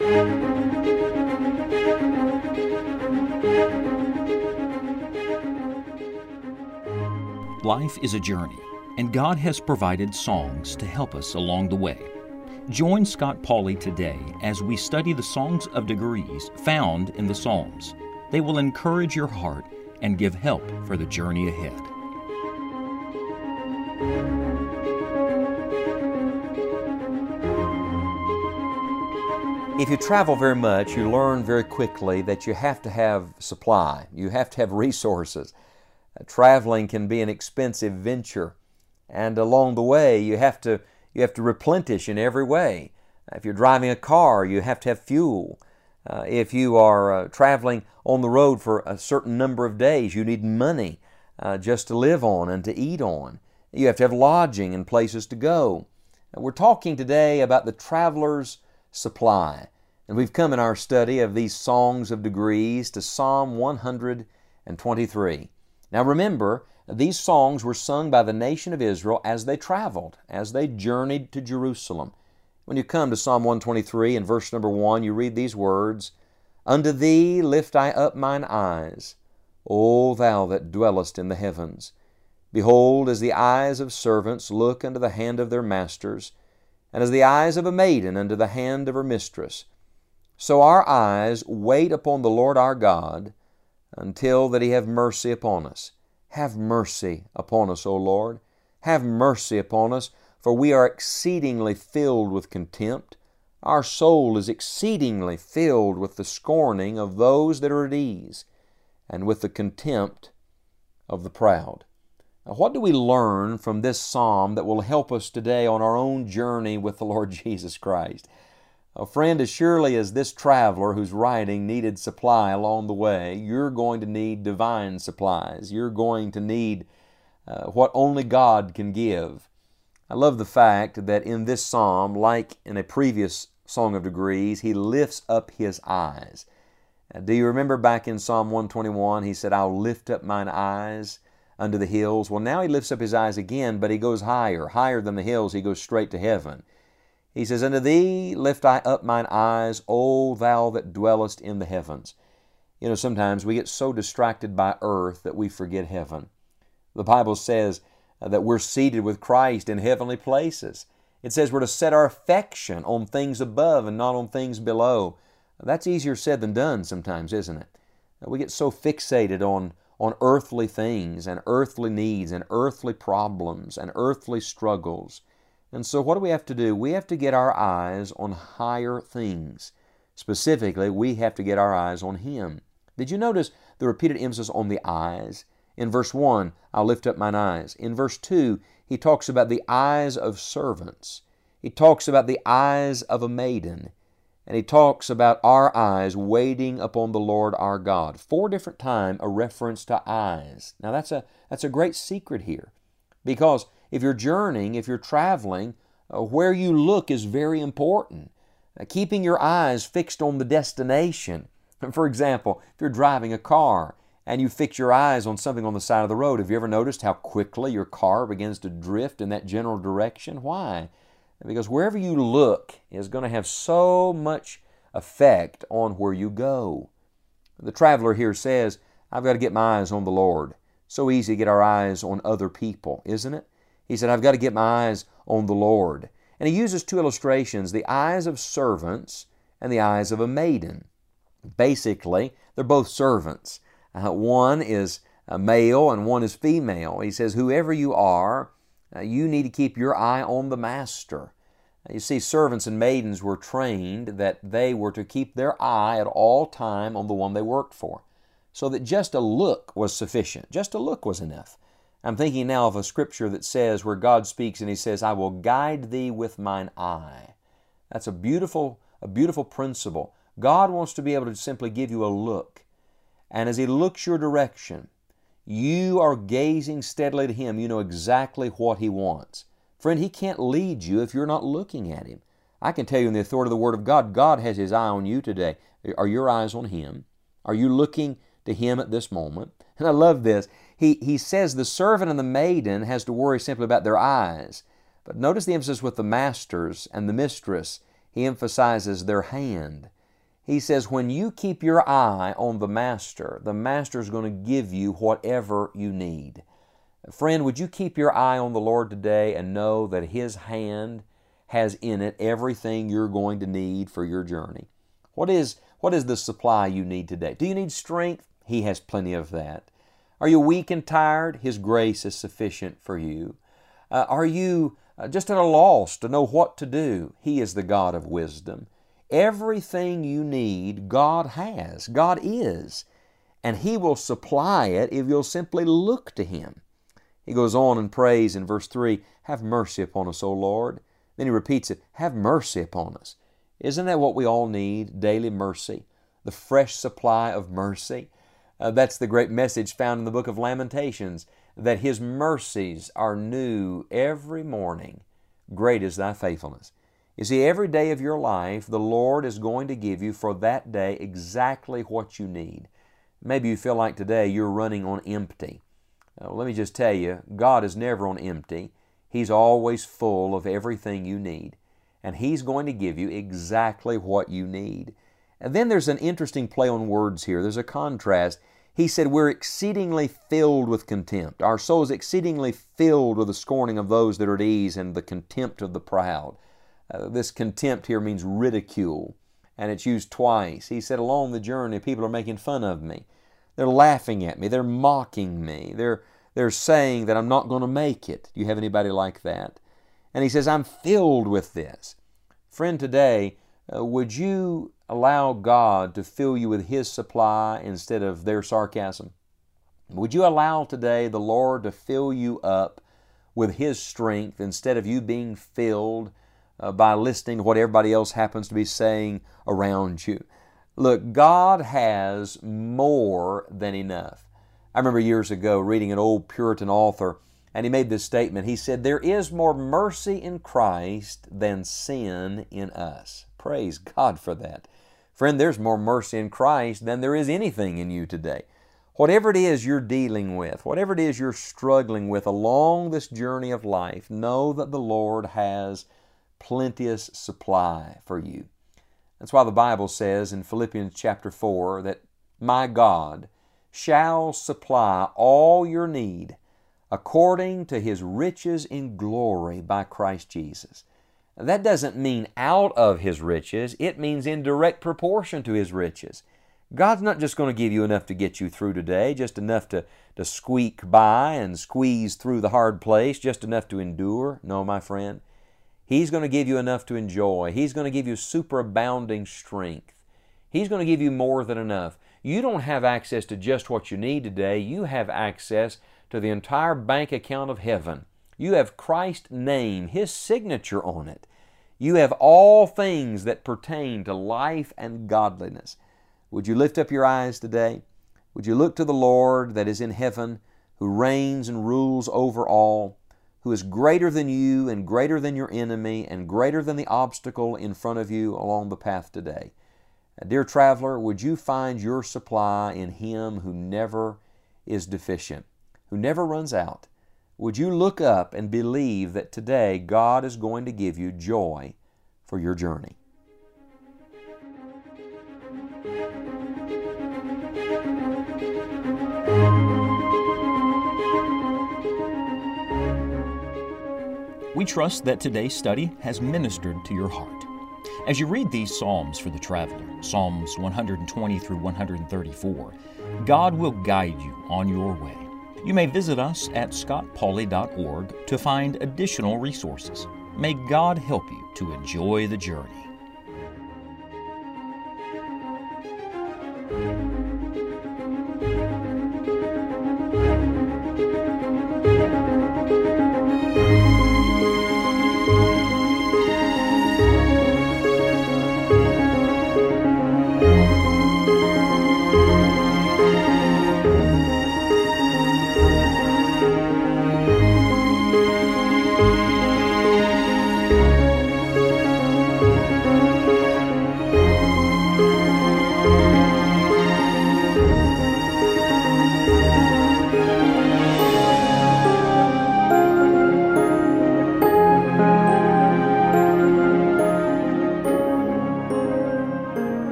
Life is a journey, and God has provided songs to help us along the way. Join Scott Pauley today as we study the songs of degrees found in the Psalms. They will encourage your heart and give help for the journey ahead. If you travel very much, you learn very quickly that you have to have supply, you have to have resources. Uh, traveling can be an expensive venture, and along the way you have to you have to replenish in every way. If you're driving a car, you have to have fuel. Uh, if you are uh, traveling on the road for a certain number of days, you need money uh, just to live on and to eat on. You have to have lodging and places to go. we're talking today about the traveler's supply. And we've come in our study of these songs of degrees to Psalm 123. Now remember, these songs were sung by the nation of Israel as they traveled, as they journeyed to Jerusalem. When you come to Psalm 123 and verse number 1, you read these words Unto thee lift I up mine eyes, O thou that dwellest in the heavens. Behold, as the eyes of servants look unto the hand of their masters, and as the eyes of a maiden unto the hand of her mistress, so our eyes wait upon the Lord our God until that He have mercy upon us. Have mercy upon us, O Lord. Have mercy upon us, for we are exceedingly filled with contempt. Our soul is exceedingly filled with the scorning of those that are at ease, and with the contempt of the proud. Now, what do we learn from this psalm that will help us today on our own journey with the Lord Jesus Christ? A friend, as surely as this traveler who's writing needed supply along the way, you're going to need divine supplies. You're going to need uh, what only God can give. I love the fact that in this psalm, like in a previous Song of Degrees, he lifts up his eyes. Uh, do you remember back in Psalm 121, he said, I'll lift up mine eyes unto the hills? Well, now he lifts up his eyes again, but he goes higher, higher than the hills. He goes straight to heaven. He says, Unto thee lift I up mine eyes, O thou that dwellest in the heavens. You know, sometimes we get so distracted by earth that we forget heaven. The Bible says uh, that we're seated with Christ in heavenly places. It says we're to set our affection on things above and not on things below. That's easier said than done sometimes, isn't it? We get so fixated on, on earthly things and earthly needs and earthly problems and earthly struggles. And so, what do we have to do? We have to get our eyes on higher things. Specifically, we have to get our eyes on Him. Did you notice the repeated emphasis on the eyes? In verse 1, I'll lift up mine eyes. In verse 2, he talks about the eyes of servants. He talks about the eyes of a maiden. And he talks about our eyes waiting upon the Lord our God. Four different times a reference to eyes. Now that's a that's a great secret here. Because if you're journeying, if you're traveling, uh, where you look is very important. Uh, keeping your eyes fixed on the destination. For example, if you're driving a car and you fix your eyes on something on the side of the road, have you ever noticed how quickly your car begins to drift in that general direction? Why? Because wherever you look is going to have so much effect on where you go. The traveler here says, I've got to get my eyes on the Lord. So easy to get our eyes on other people, isn't it? He said, I've got to get my eyes on the Lord. And he uses two illustrations the eyes of servants and the eyes of a maiden. Basically, they're both servants. Uh, one is male and one is female. He says, Whoever you are, uh, you need to keep your eye on the master. Uh, you see, servants and maidens were trained that they were to keep their eye at all time on the one they worked for, so that just a look was sufficient. Just a look was enough. I'm thinking now of a scripture that says, where God speaks and He says, I will guide thee with mine eye. That's a beautiful, a beautiful principle. God wants to be able to simply give you a look. And as He looks your direction, you are gazing steadily to Him. You know exactly what He wants. Friend, He can't lead you if you're not looking at Him. I can tell you in the authority of the Word of God, God has His eye on you today. Are your eyes on Him? Are you looking to Him at this moment? And I love this. He, he says the servant and the maiden has to worry simply about their eyes. But notice the emphasis with the masters and the mistress. He emphasizes their hand. He says, when you keep your eye on the Master, the Master is going to give you whatever you need. Friend, would you keep your eye on the Lord today and know that His hand has in it everything you're going to need for your journey? What is, what is the supply you need today? Do you need strength? He has plenty of that. Are you weak and tired? His grace is sufficient for you. Uh, are you uh, just at a loss to know what to do? He is the God of wisdom. Everything you need, God has. God is. And He will supply it if you'll simply look to Him. He goes on and prays in verse 3 Have mercy upon us, O Lord. Then he repeats it Have mercy upon us. Isn't that what we all need? Daily mercy, the fresh supply of mercy. Uh, that's the great message found in the book of Lamentations that His mercies are new every morning. Great is thy faithfulness. You see, every day of your life, the Lord is going to give you for that day exactly what you need. Maybe you feel like today you're running on empty. Uh, let me just tell you, God is never on empty. He's always full of everything you need. And He's going to give you exactly what you need. And then there's an interesting play on words here. There's a contrast. He said, We're exceedingly filled with contempt. Our soul is exceedingly filled with the scorning of those that are at ease and the contempt of the proud. Uh, this contempt here means ridicule, and it's used twice. He said, Along the journey, people are making fun of me. They're laughing at me. They're mocking me. They're, they're saying that I'm not going to make it. Do you have anybody like that? And he says, I'm filled with this. Friend, today, uh, would you allow God to fill you with His supply instead of their sarcasm? Would you allow today the Lord to fill you up with His strength instead of you being filled uh, by listening to what everybody else happens to be saying around you. Look, God has more than enough. I remember years ago reading an old Puritan author, and he made this statement. He said, There is more mercy in Christ than sin in us. Praise God for that. Friend, there's more mercy in Christ than there is anything in you today. Whatever it is you're dealing with, whatever it is you're struggling with along this journey of life, know that the Lord has plenteous supply for you. That's why the Bible says in Philippians chapter 4 that my God shall supply all your need according to his riches in glory by Christ Jesus. That doesn't mean out of his riches, it means in direct proportion to his riches. God's not just going to give you enough to get you through today, just enough to, to squeak by and squeeze through the hard place, just enough to endure. No, my friend. He's going to give you enough to enjoy. He's going to give you superabounding strength. He's going to give you more than enough. You don't have access to just what you need today. You have access to the entire bank account of heaven. You have Christ's name, His signature on it. You have all things that pertain to life and godliness. Would you lift up your eyes today? Would you look to the Lord that is in heaven, who reigns and rules over all? Who is greater than you and greater than your enemy and greater than the obstacle in front of you along the path today. Dear traveler, would you find your supply in Him who never is deficient, who never runs out? Would you look up and believe that today God is going to give you joy for your journey? Trust that today's study has ministered to your heart. As you read these Psalms for the traveler, Psalms 120 through 134, God will guide you on your way. You may visit us at scottpauley.org to find additional resources. May God help you to enjoy the journey.